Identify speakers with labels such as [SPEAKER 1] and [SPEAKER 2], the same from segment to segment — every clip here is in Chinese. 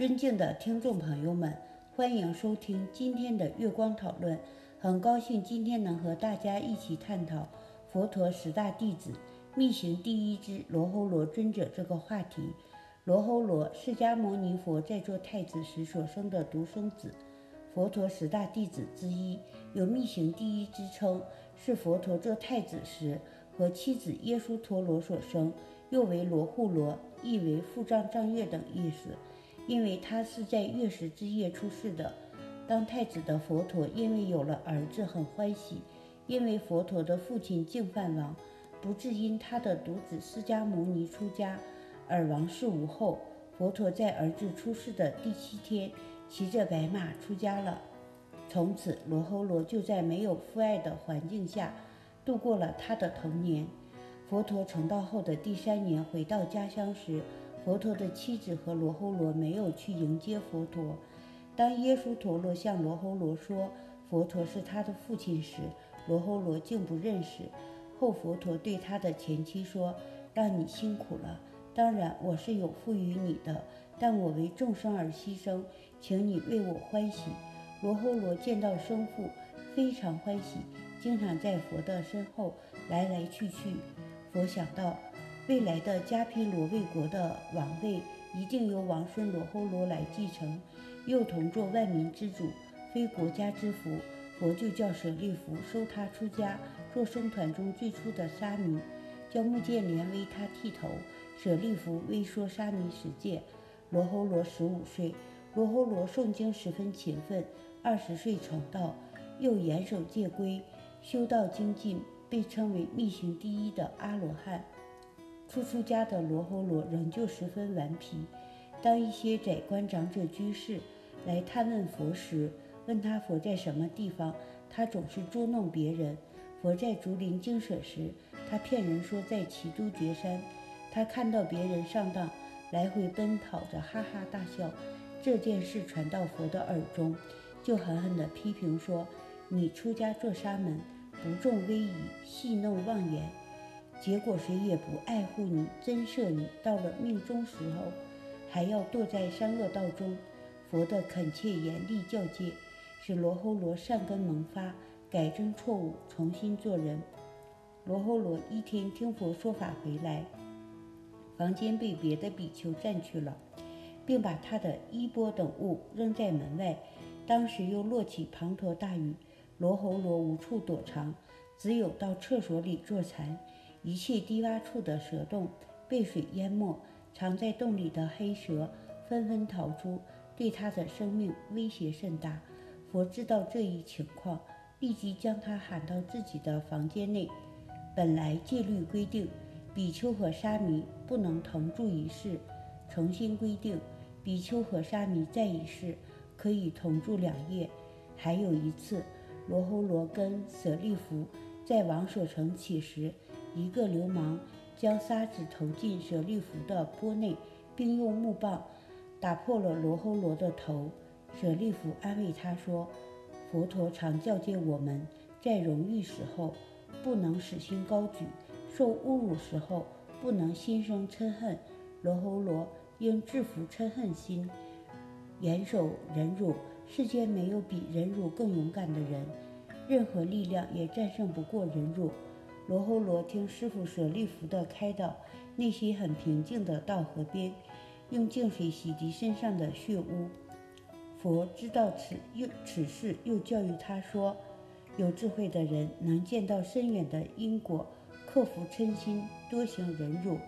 [SPEAKER 1] 尊敬的听众朋友们，欢迎收听今天的月光讨论。很高兴今天能和大家一起探讨佛陀十大弟子密行第一之罗睺罗尊者这个话题。罗睺罗，释迦牟尼佛在做太子时所生的独生子，佛陀十大弟子之一，有密行第一之称，是佛陀做太子时和妻子耶输陀罗所生，又为罗护罗，意为腹胀胀月等意思。因为他是在月食之夜出世的。当太子的佛陀因为有了儿子很欢喜，因为佛陀的父亲净饭王不至因他的独子释迦牟尼出家而亡世无后。佛陀在儿子出世的第七天，骑着白马出家了。从此，罗睺罗就在没有父爱的环境下度过了他的童年。佛陀成道后的第三年回到家乡时，佛陀的妻子和罗睺罗没有去迎接佛陀。当耶稣陀罗向罗睺罗说佛陀是他的父亲时，罗睺罗竟不认识。后佛陀对他的前妻说：“让你辛苦了。当然我是有负于你的，但我为众生而牺牲，请你为我欢喜。”罗睺罗见到生父，非常欢喜，经常在佛的身后来来去去。佛想到。未来的迦毗罗卫国的王位一定由王孙罗睺罗来继承，又同做万民之主，非国家之福。佛就叫舍利弗收他出家，做僧团中最初的沙弥，叫目犍连为他剃头。舍利弗微说沙弥十戒。罗睺罗十五岁，罗睺罗诵经十分勤奋，二十岁成道，又严守戒规，修道精进，被称为密行第一的阿罗汉。初出家的罗睺罗仍旧十分顽皮。当一些宰官长者居士来探问佛时，问他佛在什么地方，他总是捉弄别人。佛在竹林精舍时，他骗人说在齐都绝山。他看到别人上当，来回奔跑着，哈哈大笑。这件事传到佛的耳中，就狠狠地批评说：“你出家做沙门，不重威仪，戏弄妄言。”结果谁也不爱护你，珍摄你，到了命中时候，还要堕在三恶道中。佛的恳切严厉教诫，使罗侯罗善根萌发，改正错误，重新做人。罗侯罗一天听佛说法回来，房间被别的比丘占去了，并把他的衣钵等物扔在门外。当时又落起滂沱大雨，罗侯罗无处躲藏，只有到厕所里坐禅。一切低洼处的蛇洞被水淹没，藏在洞里的黑蛇纷纷逃出，对他的生命威胁甚大。佛知道这一情况，立即将他喊到自己的房间内。本来戒律规定，比丘和沙弥不能同住一室，重新规定，比丘和沙弥在一室可以同住两夜。还有一次，罗侯罗跟舍利弗在王舍城乞食。一个流氓将沙子投进舍利弗的钵内，并用木棒打破了罗侯罗的头。舍利弗安慰他说：“佛陀常教诫我们，在荣誉时候不能使心高举，受侮辱时候不能心生嗔恨。罗侯罗应制服嗔恨心，严守忍辱。世间没有比忍辱更勇敢的人，任何力量也战胜不过忍辱。”罗侯罗听师傅舍利弗的开导，内心很平静地到河边，用净水洗涤身上的血污。佛知道此又此事，又教育他说：有智慧的人能见到深远的因果，克服嗔心，多行忍辱，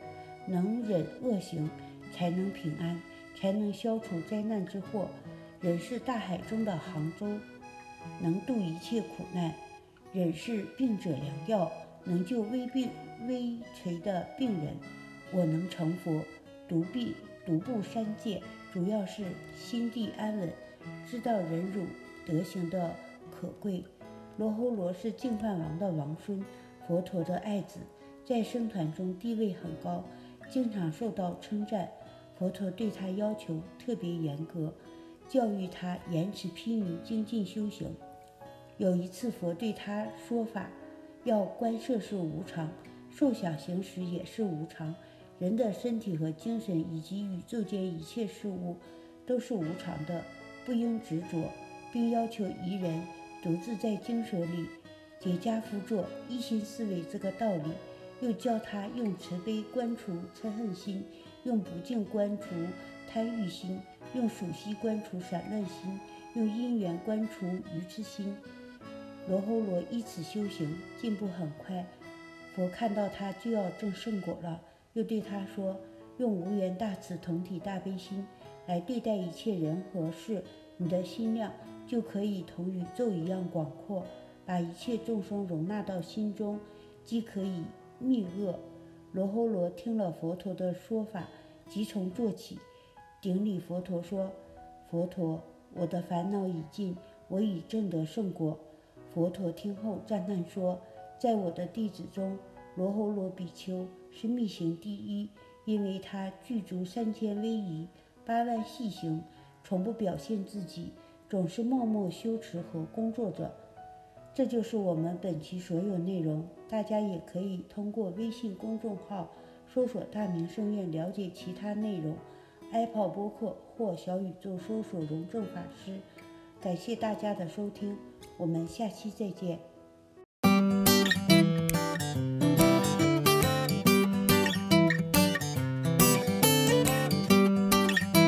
[SPEAKER 1] 能忍恶行，才能平安，才能消除灾难之祸。忍是大海中的杭州，能渡一切苦难。忍是病者良药。能救危病危垂的病人，我能成佛，独臂独步三界，主要是心地安稳，知道忍辱德行的可贵。罗睺罗是净饭王的王孙，佛陀的爱子，在僧团中地位很高，经常受到称赞。佛陀对他要求特别严格，教育他严持批语，精进修行。有一次，佛对他说法。要观色是无常，受想行识也是无常。人的身体和精神以及宇宙间一切事物，都是无常的，不应执着，并要求一人独自在经舍里结跏趺坐，一心思维这个道理。又教他用慈悲观除嗔恨心，用不净观除贪欲心，用属息观除散乱心，用因缘观除愚痴心。罗睺罗依此修行，进步很快。佛看到他就要证圣果了，又对他说：“用无缘大慈同体大悲心来对待一切人和事，你的心量就可以同宇宙一样广阔，把一切众生容纳到心中，既可以。”密恶罗睺罗听了佛陀的说法，即从坐起，顶礼佛陀说：“佛陀，我的烦恼已尽，我已证得圣果。”佛陀听后赞叹说：“在我的弟子中，罗睺罗比丘是密行第一，因为他具足三千威仪、八万细行，从不表现自己，总是默默修持和工作着。”这就是我们本期所有内容，大家也可以通过微信公众号搜索“大明圣院”了解其他内容。Apple 播客或小宇宙搜索“荣正法师”。感谢大家的收听，我们下期再见。